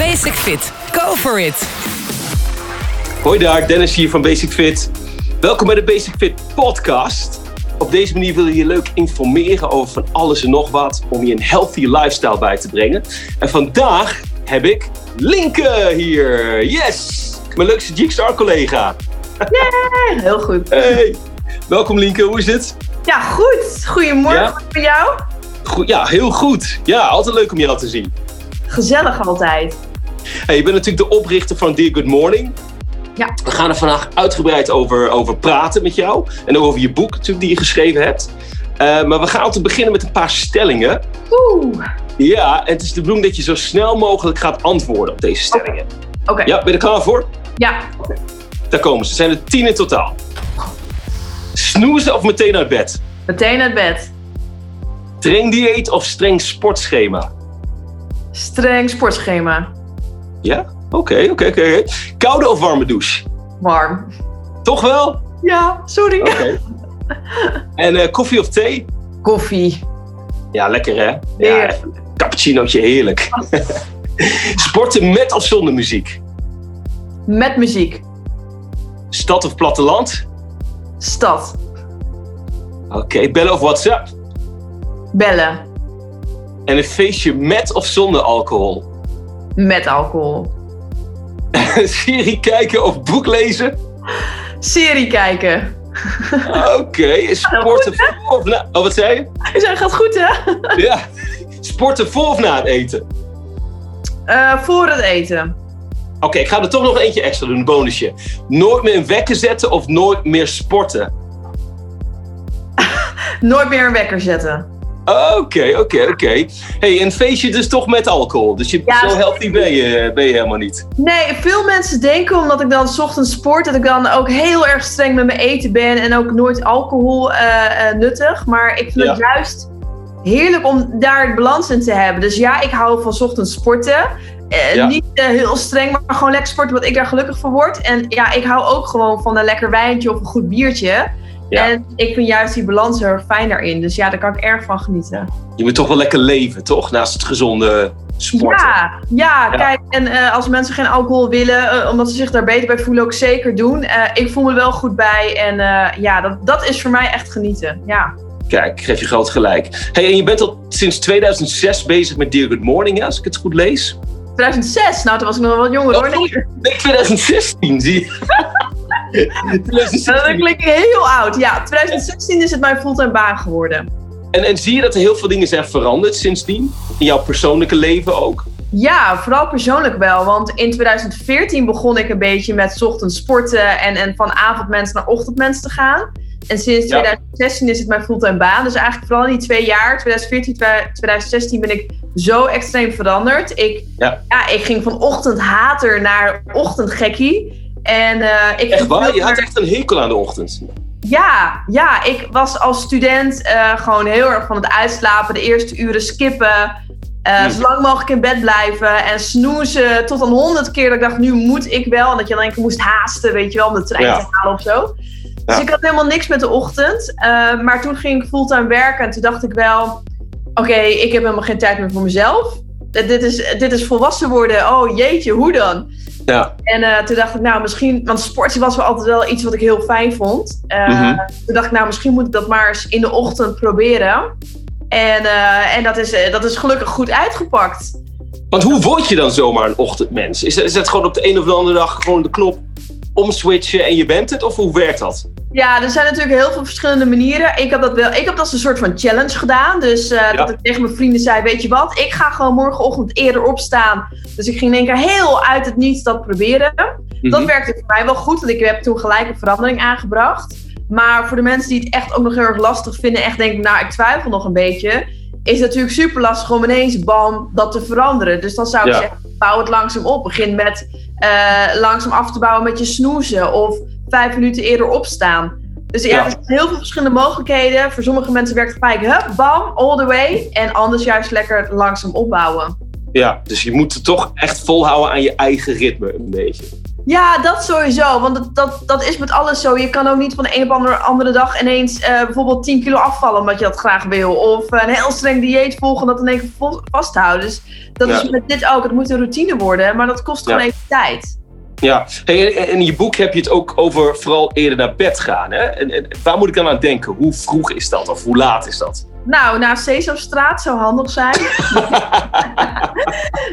Basic Fit. Go for it. Hoi daar, Dennis hier van Basic Fit. Welkom bij de Basic Fit podcast. Op deze manier wil je je leuk informeren over van alles en nog wat om je een healthy lifestyle bij te brengen. En vandaag heb ik Linke hier. Yes! Mijn leukste Jigstar collega. Nee, heel goed. Hey, welkom Linke, hoe is het? Ja, goed. Goedemorgen Ja? voor jou. Goed, ja, heel goed. Ja, altijd leuk om je te zien. Gezellig altijd. Hey, je bent natuurlijk de oprichter van Dear Good Morning. Ja. We gaan er vandaag uitgebreid over, over praten met jou. En ook over je boek natuurlijk die je geschreven hebt. Eh, maar we gaan altijd beginnen met een paar stellingen. Oeh. Ja, en het is de bedoeling dat je zo snel mogelijk gaat antwoorden op deze stellingen. Oké. Ja, ben je er klaar voor? Ja. Daar komen ze. Er zijn er tien in totaal. Snoezen of meteen uit bed? Meteen uit bed. Streng dieet of streng sportschema? Streng sportschema. Ja? Oké, oké, oké. Koude of warme douche? Warm. Toch wel? Ja, sorry. Oké. en eh, koffie of thee? Koffie. Ja, lekker hè? Ja, cappuccinootje, heerlijk. Sporten met of zonder muziek? Met muziek. Stad of platteland? Stad. Oké, bellen of WhatsApp? Bellen. En een feestje met of zonder alcohol? Met alcohol. Serie kijken of boek lezen? Serie kijken. Oké, sporten voor of na... Oh, wat zei je? Je zei, gaat goed hè? Ja. Sporten voor of na het eten? Eh, voor het eten. Oké, ik ga er toch nog eentje extra doen, een bonusje. Nooit meer een wekker zetten of nooit meer sporten? Nooit meer een wekker zetten. Oké, oké, oké. hey, een feestje dus toch met alcohol. Dus je, Ja, zo healthy ben je, ben je helemaal niet. Nee, veel mensen denken omdat ik dan 's ochtends sport, dat ik dan ook heel erg streng met mijn eten ben en ook nooit alcohol eh, eh, nuttig. Maar ik vind het juist heerlijk om daar het balans in te hebben. Dus ja, ik hou van 's ochtends sporten. Eh, Ja. Niet eh, heel streng, maar gewoon lekker sporten, wat ik daar gelukkig van word. En ja, ik hou ook gewoon van een lekker wijntje of een goed biertje. Ja. En ik vind juist die balans heel erg fijn daarin. Dus ja, daar kan ik erg van genieten. Je moet toch wel lekker leven, toch? Naast het gezonde sporten. Ja, ja, Ja. kijk, en eh, als mensen geen alcohol willen, eh, omdat ze zich daar beter bij voelen, ook zeker doen. Eh, ik voel me wel goed bij en ja, dat, dat is voor mij echt genieten. Ja, Kijk, ik geef je groot gelijk. Hey, en je bent al sinds 2006 bezig met Dear Good Morning, als ik het goed lees. 2006, nou toen was ik nog wel wat jonger hoor. Oh, Nee, Nee, 2016, zie je. 2016. dan klink ik heel oud. Ja, 2016 is het mijn fulltime baan geworden. En, en zie je dat er heel veel dingen zijn veranderd sindsdien? In jouw persoonlijke leven ook? Ja, vooral persoonlijk wel. Want in 2014 begon ik een beetje met 's ochtends sporten en, en van avondmens naar ochtendmens te gaan. En sinds Ja. 2016 is het mijn fulltime baan. Dus eigenlijk vooral in die twee jaar, 2014, 2016, ben ik zo extreem veranderd. Ik, Ja. ik ging van ochtendhater naar ochtendgekkie. En eh, ik Echt waar? Je had echt een hekel aan de ochtend. ja, ja, ik was als student eh, gewoon heel erg van het uitslapen, de eerste uren skippen, Hmm. zo lang mogelijk in bed blijven en snoezen tot een honderd keer dat ik dacht, nu moet ik wel. En dat je dan keer moest haasten, weet je wel, om de trein Ja. te halen of zo. Dus Ja. ik had helemaal niks met de ochtend. Maar toen ging ik fulltime werken en toen dacht ik wel, oké, ik heb helemaal geen tijd meer voor mezelf. Eh, Dit is, dit is volwassen worden. Oh jeetje, hoe dan? Ja. En eh, toen dacht ik, nou misschien, want sporten was wel altijd wel iets wat ik heel fijn vond. Eh, Mhm. Toen dacht ik, nou misschien moet ik dat maar eens in de ochtend proberen. En, eh, en dat, is, eh, dat is gelukkig goed uitgepakt. Want hoe word je dan zomaar een ochtendmens? Is dat, is dat gewoon op de een of de andere dag gewoon de knop omswitchen en je bent het? Of hoe werkt dat? Ja, er zijn natuurlijk heel veel verschillende manieren. Ik heb dat wel. Ik heb dat als een soort van challenge gedaan. Dus eh, Ja. dat ik tegen mijn vrienden zei: Weet je wat, ik ga gewoon morgenochtend eerder opstaan. Dus ik ging in één keer heel uit het niets dat proberen. Dat Mhm. werkte voor mij wel goed, want ik heb toen gelijk een verandering aangebracht. Maar voor de mensen die het echt ook nog heel erg lastig vinden, echt denken, nou, ik twijfel nog een beetje, is natuurlijk super lastig om ineens, bam, dat te veranderen. Dus dan zou ik Ja. zeggen, bouw het langzaam op. Begin met eh, langzaam af te bouwen met je snoezen of vijf minuten eerder opstaan. Dus ja, Ja. er zijn heel veel verschillende mogelijkheden. Voor sommige mensen werkt het gelijk, hup, bam, all the way. En anders juist lekker langzaam opbouwen. Ja, dus je moet het toch echt volhouden aan je eigen ritme een beetje. Ja, dat sowieso. Want dat, dat, dat is met alles zo. Je kan ook niet van de een op andere, andere dag ineens uh, bijvoorbeeld 10 kilo afvallen omdat je dat graag wil. Of een heel streng dieet volgen dat in één keer vasthouden. Dus dat is met dit ook. Het moet een routine worden, maar dat kost gewoon even tijd. Ja, hey, in je boek heb je het ook over vooral eerder naar bed gaan. Hè? En, en, waar moet ik dan aan denken? Hoe vroeg is dat of hoe laat is dat? Nou, naar Sesamstraat zou handig zijn.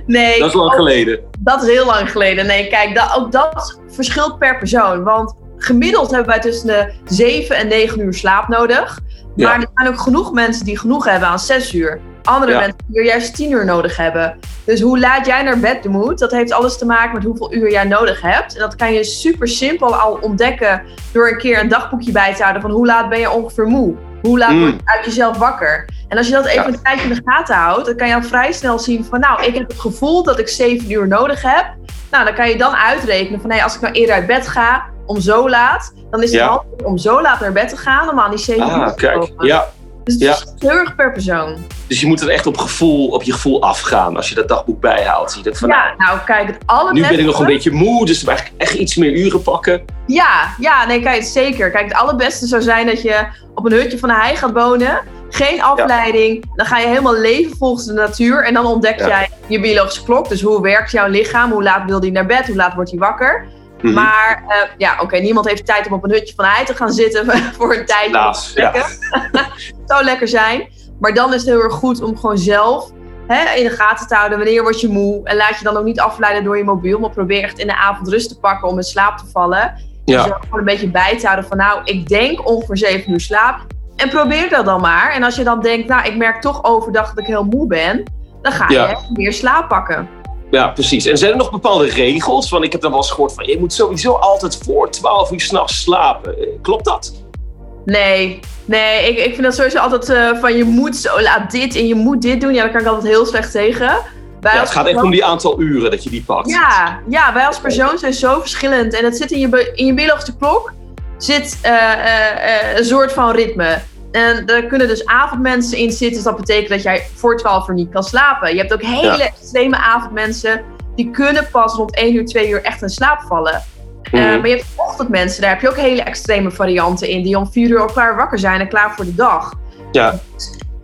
nee. Dat is lang geleden. Dat is heel lang geleden. Nee, kijk, dat, ook dat verschilt per persoon. Want gemiddeld hebben wij tussen de 7 en 9 uur slaap nodig. Maar er zijn ook genoeg mensen die genoeg hebben aan 6 uur. Andere mensen die er juist 10 uur nodig hebben. Dus hoe laat jij naar bed moet, dat heeft alles te maken met hoeveel uur jij nodig hebt. En dat kan je super simpel al ontdekken door een keer een dagboekje bij te houden van hoe laat ben je ongeveer moe. Hoe laat mm. word je uit jezelf wakker? En als je dat even een tijdje in de gaten houdt, dan kan je al vrij snel zien van nou, ik heb het gevoel dat ik 7 uur nodig heb. Nou, dan kan je dan uitrekenen van nee, als ik nou eerder uit bed ga om zo laat, dan is het ja. handig om zo laat naar bed te gaan om aan die 7 ah, uur te kijk. komen. Ja, dus het is heel erg per persoon. Dus je moet er echt op, gevoel, op je gevoel afgaan als je dat dagboek bijhaalt. Je denkt van, ja, nou, nou kijk, het allerbeste... Nu ben ik nog een beetje moe, dus ik eigenlijk echt iets meer uren pakken. Ja, ja, nee, kijk, zeker. Kijk, het allerbeste zou zijn dat je op een hutje van de hei gaat wonen. Geen afleiding. Dan ga je helemaal leven volgens de natuur. En dan ontdek jij je biologische klok. Dus hoe werkt jouw lichaam? Hoe laat wil die naar bed? Hoe laat wordt hij wakker? Mhm. Maar uh, ja, oké, niemand heeft tijd om op een hutje van hei te gaan zitten voor een tijd. Naast, ja. zou lekker zijn. Maar dan is het heel erg goed om gewoon zelf hè, in de gaten te houden. Wanneer word je moe? En laat je dan ook niet afleiden door je mobiel. Maar probeer echt in de avond rust te pakken om in slaap te vallen. Ja. Dus gewoon een beetje bij te houden van nou, ik denk ongeveer 7 uur slaap. En probeer dat dan maar. En als je dan denkt, nou, ik merk toch overdag dat ik heel moe ben. Dan ga je meer slaap pakken. Ja, precies. En zijn er nog bepaalde regels? Want ik heb dan wel eens gehoord van je moet sowieso altijd voor 12 uur s'nachts slapen. Klopt dat? Nee, nee, ik, ik vind dat sowieso altijd uh, van je moet zo laat dit en je moet dit doen. Ja, daar kan ik altijd heel slecht tegen. Wij ja, het gaat echt om die aantal uren dat je die pakt. Ja, ja wij als persoon zijn zo verschillend. En het zit in je, in je biologische klok zit uh, uh, een soort van ritme. En er kunnen dus avondmensen in zitten. Dus dat betekent dat jij voor 12 uur niet kan slapen. Je hebt ook hele extreme avondmensen. Die kunnen pas rond 1 uur, 2 uur echt in slaap vallen. Mm. Uh, maar je hebt ochtendmensen, daar heb je ook hele extreme varianten in. Die om 4 uur al klaar wakker zijn en klaar voor de dag. Ja.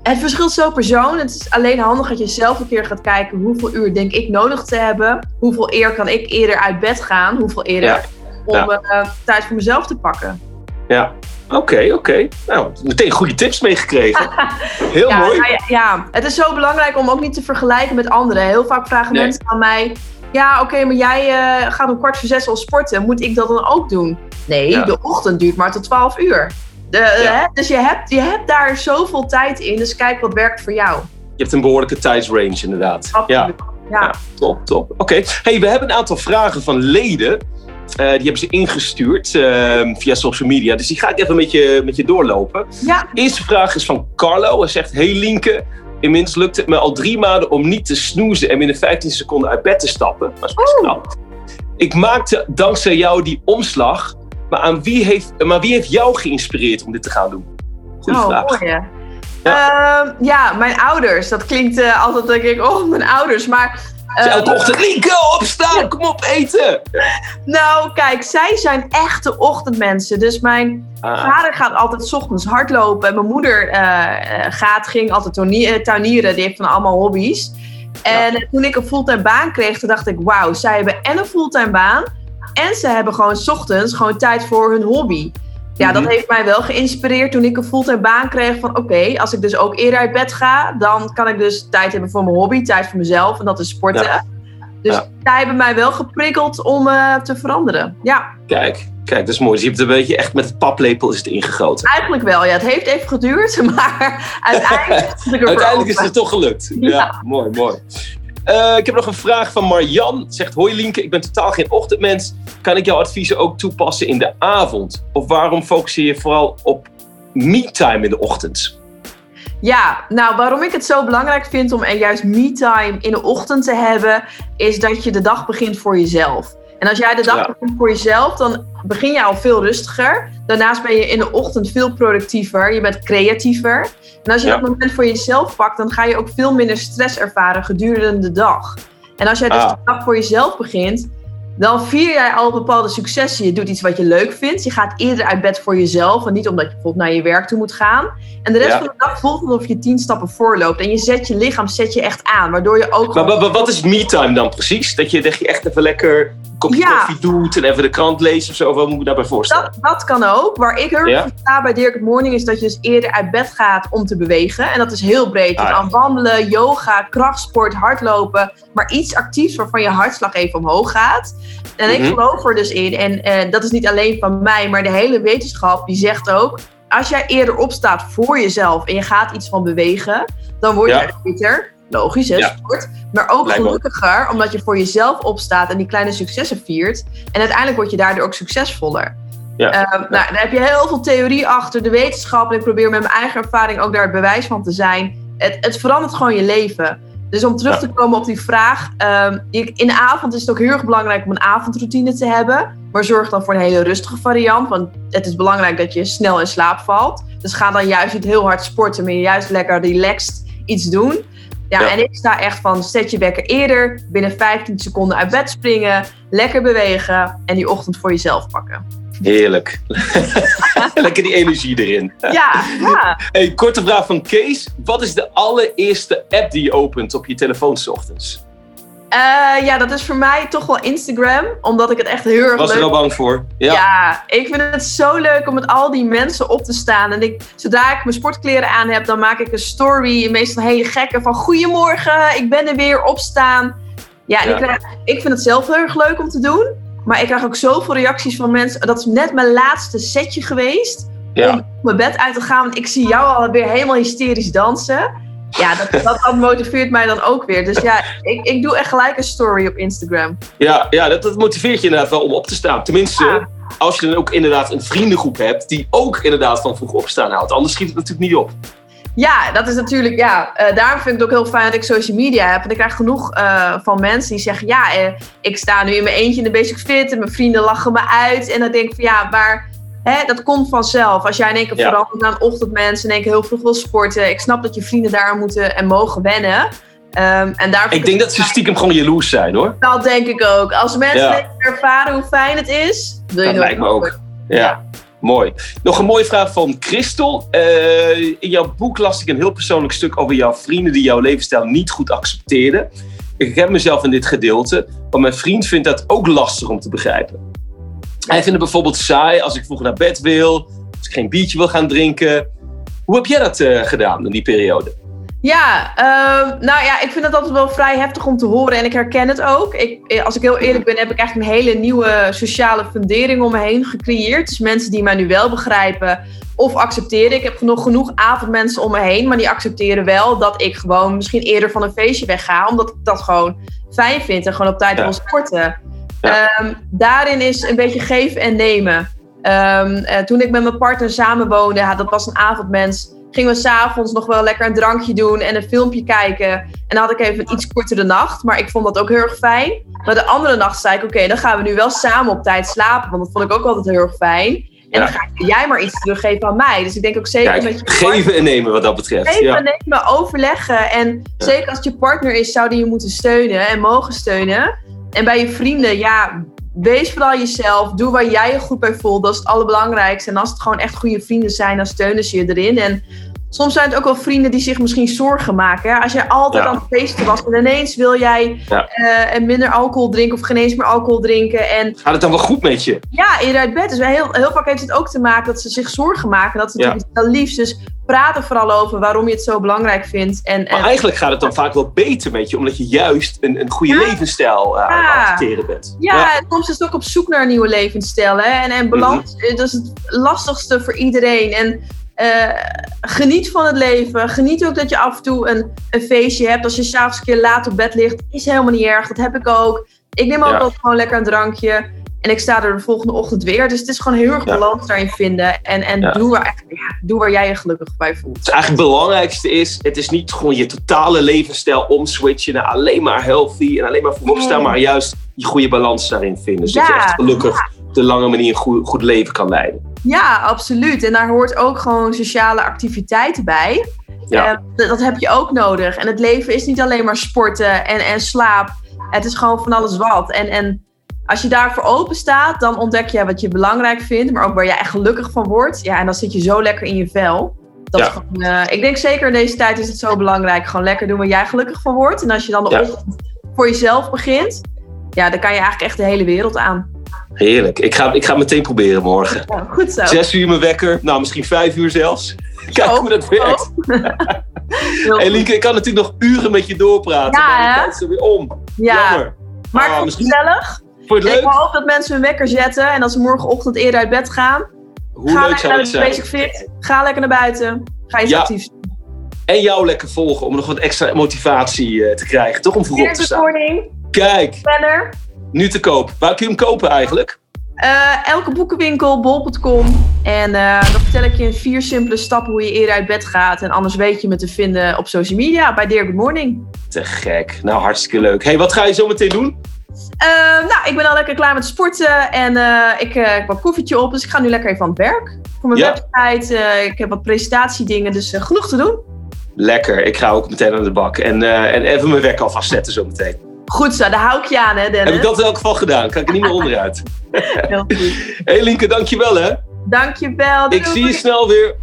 Het verschilt zo persoon. Het is alleen handig dat je zelf een keer gaat kijken hoeveel uur denk ik nodig te hebben. Hoeveel eer kan ik eerder uit bed gaan? Hoeveel eerder om ja. uh, tijd voor mezelf te pakken. Ja, oké, oké. Nou, meteen goede tips meegekregen. Heel ja, mooi. Nou ja, ja, het is zo belangrijk om ook niet te vergelijken met anderen. Heel vaak vragen mensen aan mij... Ja, oké, maar jij uh, gaat om kwart voor zes al sporten. Moet ik dat dan ook doen? Nee, de ochtend duurt maar tot 12 uur. De, hè? Dus je hebt, je hebt daar zoveel tijd in. Dus kijk wat werkt voor jou. Je hebt een behoorlijke tijdsrange inderdaad. Absoluut. Ja. ja. top, top. Oké. Hey, we hebben een aantal vragen van leden. Uh, die hebben ze ingestuurd uh, via social media. Dus die ga ik even met je, met je doorlopen. Ja. De eerste vraag is van Carlo. Hij zegt: Hey Linke, inmiddels lukt het me al drie maanden om niet te snoezen en binnen 15 seconden uit bed te stappen. Dat is best knap. Ik maakte dankzij jou die omslag. Maar, aan wie heeft, maar wie heeft jou geïnspireerd om dit te gaan doen? Goeie oh, vraag. Mooi, ja. Ja. Uh, ja, mijn ouders. Dat klinkt uh, altijd, denk ik, oh, mijn ouders. Maar dus elke uh, ochtend, Lieke, opstaan, kom op, eten. Nou, kijk, zij zijn echte ochtendmensen. Dus mijn ah. vader gaat altijd s ochtends hardlopen. En mijn moeder uh, gaat, ging altijd tuinieren. Die heeft van allemaal hobby's. En ja. toen ik een fulltime baan kreeg, toen dacht ik, wauw, zij hebben en een fulltime baan. En ze hebben gewoon s ochtends gewoon tijd voor hun hobby. Ja, dat mhm. heeft mij wel geïnspireerd toen ik een fulltime baan kreeg van oké, als ik dus ook eerder uit bed ga, dan kan ik dus tijd hebben voor mijn hobby, tijd voor mezelf en dat is sporten. Dus ja. zij hebben mij wel geprikkeld om uh, te veranderen. Ja. Kijk, kijk, dat is mooi. Dus je hebt een beetje echt met het paplepel is het ingegoten. Eigenlijk wel, ja. Het heeft even geduurd, maar uiteindelijk, uiteindelijk is het toch gelukt. Ja, ja. mooi, mooi. Uh, ik heb nog een vraag van Marjan. Zegt, hoi Linke, ik ben totaal geen ochtendmens. Kan ik jouw adviezen ook toepassen in de avond? Of waarom focuseer je vooral op me-time in de ochtend? Ja, nou waarom ik het zo belangrijk vind om juist me-time in de ochtend te hebben, is dat je de dag begint voor jezelf. En als jij de dag ja. begint voor jezelf, dan begin je al veel rustiger. Daarnaast ben je in de ochtend veel productiever. Je bent creatiever. En als je ja. dat moment voor jezelf pakt, dan ga je ook veel minder stress ervaren gedurende de dag. En als jij dus ah. de dag voor jezelf begint, dan vier jij al bepaalde successen. Je doet iets wat je leuk vindt. Je gaat eerder uit bed voor jezelf en niet omdat je bijvoorbeeld naar je werk toe moet gaan. En de rest Ja. van de dag voelt het alsof je tien stappen voorloopt. En je zet je lichaam zet je echt aan, waardoor je ook Maar, wat is me-time dan precies? Dat je, dat je echt even lekker een kopje Ja. koffie doet en even de krant leest of zo? Of wat moet ik me daarbij voorstellen? Dat, dat kan ook. Waar ik heel erg Ja? sta bij Dirk het Morning is dat je dus eerder uit bed gaat om te bewegen. En dat is heel breed. Ah, Dus ja. aan wandelen, yoga, krachtsport, hardlopen. Maar iets actiefs waarvan je hartslag even omhoog gaat. En Mhm. ik geloof er dus in. En eh, dat is niet alleen van mij, maar de hele wetenschap die zegt ook... Als jij eerder opstaat voor jezelf en je gaat iets van bewegen... dan word je Ja. er fitter. Logisch, hè, Ja. sport. Maar ook gelukkiger, omdat je voor jezelf opstaat en die kleine successen viert. En uiteindelijk word je daardoor ook succesvoller. Ja. Ehm, nou, daar heb je heel veel theorie achter, de wetenschap. En ik probeer met mijn eigen ervaring ook daar het bewijs van te zijn. Het, het verandert gewoon je leven. Dus om terug te komen op die vraag. ehm, in de avond is het ook heel erg belangrijk om een avondroutine te hebben. Maar zorg dan voor een hele rustige variant. Want het is belangrijk dat je snel in slaap valt. Dus ga dan juist niet heel hard sporten, maar juist lekker relaxed iets doen. Ja, Ja. en ik sta echt van zet je wekker eerder, binnen 15 seconden uit bed springen, lekker bewegen en die ochtend voor jezelf pakken. Heerlijk. lekker die energie erin. Ja, ja. Hey, korte vraag van Kees. Wat is de allereerste app die je opent op je telefoon 's ochtends? Eh, ja, dat is voor mij toch wel Instagram, omdat ik het echt heel erg Was er leuk al bang voor? Ja. Ja. ik vind het zo leuk om met al die mensen op te staan. En ik, zodra ik mijn sportkleren aan heb, dan maak ik een story. Meestal een hele gekke van goedemorgen, ik ben er weer, opstaan. Ja, en Ja. Ik, ik vind het zelf heel erg leuk om te doen. Maar ik krijg ook zoveel reacties van mensen. Dat is net mijn laatste setje geweest. Ja. Om mijn bed uit te gaan. Want ik zie jou alweer helemaal hysterisch dansen. Ja, dat, dat, dat motiveert mij dan ook weer. Dus ja, ik, ik doe echt gelijk een story op Instagram. Ja, ja dat, dat motiveert je inderdaad wel om op te staan. Tenminste, Ja. als je dan ook inderdaad een vriendengroep hebt die ook inderdaad van vroeg opstaan houdt. Anders schiet het natuurlijk niet op. Ja, dat is natuurlijk, ja. eh, daarom vind ik het ook heel fijn dat ik social media heb. En ik krijg genoeg eh, van mensen die zeggen: Ja, eh, ik sta nu in mijn eentje in de Basic Fit en mijn vrienden lachen me uit. En dan denk ik van ja, maar hè, dat komt vanzelf. Als jij in één keer Ja. verandert naar een ochtendmens en in één keer heel vroeg wil sporten. Ik snap dat je vrienden daar moeten en mogen wennen. Ehm, en daar Ik denk dat ze stiekem gewoon jaloers zijn hoor. Dat denk ik ook. Als mensen Ja. ervaren hoe fijn het is, wil je Dat lijkt me ook. over. Ja, mooi. Nog een mooie vraag van Christel. Eh, in jouw boek las ik een heel persoonlijk stuk over jouw vrienden die jouw levensstijl niet goed accepteerden. Ik heb mezelf in dit gedeelte, maar mijn vriend vindt dat ook lastig om te begrijpen. Hij vindt het bijvoorbeeld saai als ik vroeg naar bed wil, als ik geen biertje wil gaan drinken. Hoe heb jij dat eh, gedaan in die periode? Ja, ehm, nou ja, ik vind het altijd wel vrij heftig om te horen en ik herken het ook. Ik, eh, als ik heel eerlijk ben, heb ik eigenlijk een hele nieuwe sociale fundering om me heen gecreëerd. Dus mensen die mij nu wel begrijpen of accepteren. Ik heb nog genoeg avondmensen om me heen, maar die accepteren wel dat ik gewoon misschien eerder van een feestje wegga, omdat ik dat gewoon fijn vind en gewoon op tijd Ja. wil sporten. Ja. Ehm, daarin is een beetje geven en nemen. Ehm, eh, toen ik met mijn partner samenwoonde, dat was een avondmens, gingen we s'avonds nog wel lekker een drankje doen en een filmpje kijken. En dan had ik even een iets kortere nacht, maar ik vond dat ook heel erg fijn. Maar de andere nacht zei ik, oké, dan gaan we nu wel samen op tijd slapen, want dat vond ik ook altijd heel erg fijn. En Ja. dan ga jij maar iets teruggeven aan mij. Dus ik denk ook zeker Kijk, met je geven en nemen wat dat betreft. Even Ja. nemen, overleggen. En Ja. zeker als het je partner is, zou die je moeten steunen en mogen steunen. En bij je vrienden, ja, wees vooral jezelf. Doe waar jij je goed bij voelt. Dat is het allerbelangrijkste. En als het gewoon echt goede vrienden zijn, dan steunen ze je erin. En soms zijn het ook wel vrienden die zich misschien zorgen maken. hè. Als jij altijd Ja. aan het feesten was en ineens wil jij Ja. eh, en minder alcohol drinken of geen eens meer alcohol drinken. En Gaat het dan wel goed met je? ja, eerder uit bed. Dus heel, heel vaak heeft het ook te maken dat ze zich zorgen maken. Dat is Ja. natuurlijk wel liefst. Dus praat er vooral over waarom je het zo belangrijk vindt. En, Maar en eigenlijk gaat het dan vaak wel beter met je, omdat je juist een, een goede Ja. levensstijl eh, aan het accepteren bent. ja, en soms is het ook op zoek naar een nieuwe levensstijl. Hè? En, en balans, Mhm. eh, dat is het lastigste voor iedereen. En eh, geniet van het leven. Geniet ook dat je af en toe een, een feestje hebt. Als je s'avonds een keer laat op bed ligt, is helemaal niet erg. Dat heb ik ook. Ik neem ook Ja. altijd gewoon lekker een drankje. En ik sta er de volgende ochtend weer. Dus het is gewoon heel erg Ja. balans daarin vinden. En, en Ja. doe, waar, ja, doe waar jij je gelukkig bij voelt. Het eigenlijk het belangrijkste is, het is niet gewoon je totale levensstijl omswitchen naar alleen maar healthy en alleen maar voorop staan, Nee. maar juist je goede balans daarin vinden. Zodat Ja. je echt gelukkig de lange manier een goed, goed leven kan leiden. Ja, absoluut. En daar hoort ook gewoon sociale activiteiten bij. Ja. Eh, dat, dat heb je ook nodig. En het leven is niet alleen maar sporten en, en slaap. Het is gewoon van alles wat. En, en als je daarvoor open staat, dan ontdek je wat je belangrijk vindt, maar ook waar jij echt gelukkig van wordt. Ja, en dan zit je zo lekker in je vel. Dat Ja. gewoon, eh, ik denk zeker in deze tijd is het zo belangrijk. Gewoon lekker doen waar jij gelukkig van wordt. En als je dan de Ja. ochtend voor jezelf begint, ja, dan kan je eigenlijk echt de hele wereld aan. Heerlijk. Ik ga, ik ga het meteen proberen morgen. Ja, goed zo. Zes uur mijn wekker. Nou, misschien vijf uur zelfs. Kijk Zo. hoe dat werkt. Hey goed. Lieke, ik kan natuurlijk nog uren met je doorpraten. Ja, maar de hè? tijd is er weer om. Ja, Jammer. maar Ah, het misschien- gezellig. Het Ik leuk? hoop dat mensen hun wekker zetten en dat ze morgenochtend eerder uit bed gaan. Hoe ga leuk zou het de zijn? Basic Fit. Ga lekker naar buiten. Ga iets Ja. doen. En jou lekker volgen om nog wat extra motivatie eh, te krijgen. Toch om voorop te Eerste staan. morning, Kijk, planner. Nu te koop. Waar kun je hem kopen eigenlijk? Eh, elke boekenwinkel, bol.com. En eh, dan vertel ik je in vier simpele stappen hoe je eerder uit bed gaat. En anders weet je me te vinden op social media bij Dear Good Morning. Te gek. Nou, hartstikke leuk. hey, wat ga je zo meteen doen? Eh, nou, ik ben al lekker klaar met sporten en ik ik een koffietje op. Dus ik ga nu lekker even aan het werk. Voor mijn Ja. website. ik heb wat presentatiedingen, dus genoeg te doen. Lekker. Ik ga ook meteen aan de bak. En, en even mijn werk alvast zetten zo meteen. Goed zo, daar hou ik je aan, hè Dennis. Heb ik dat in elk geval gedaan? Kan ik er niet meer onderuit. Heel goed. Hé hey, Linke, dankjewel hè. Dankjewel. Ik doei. zie je snel weer.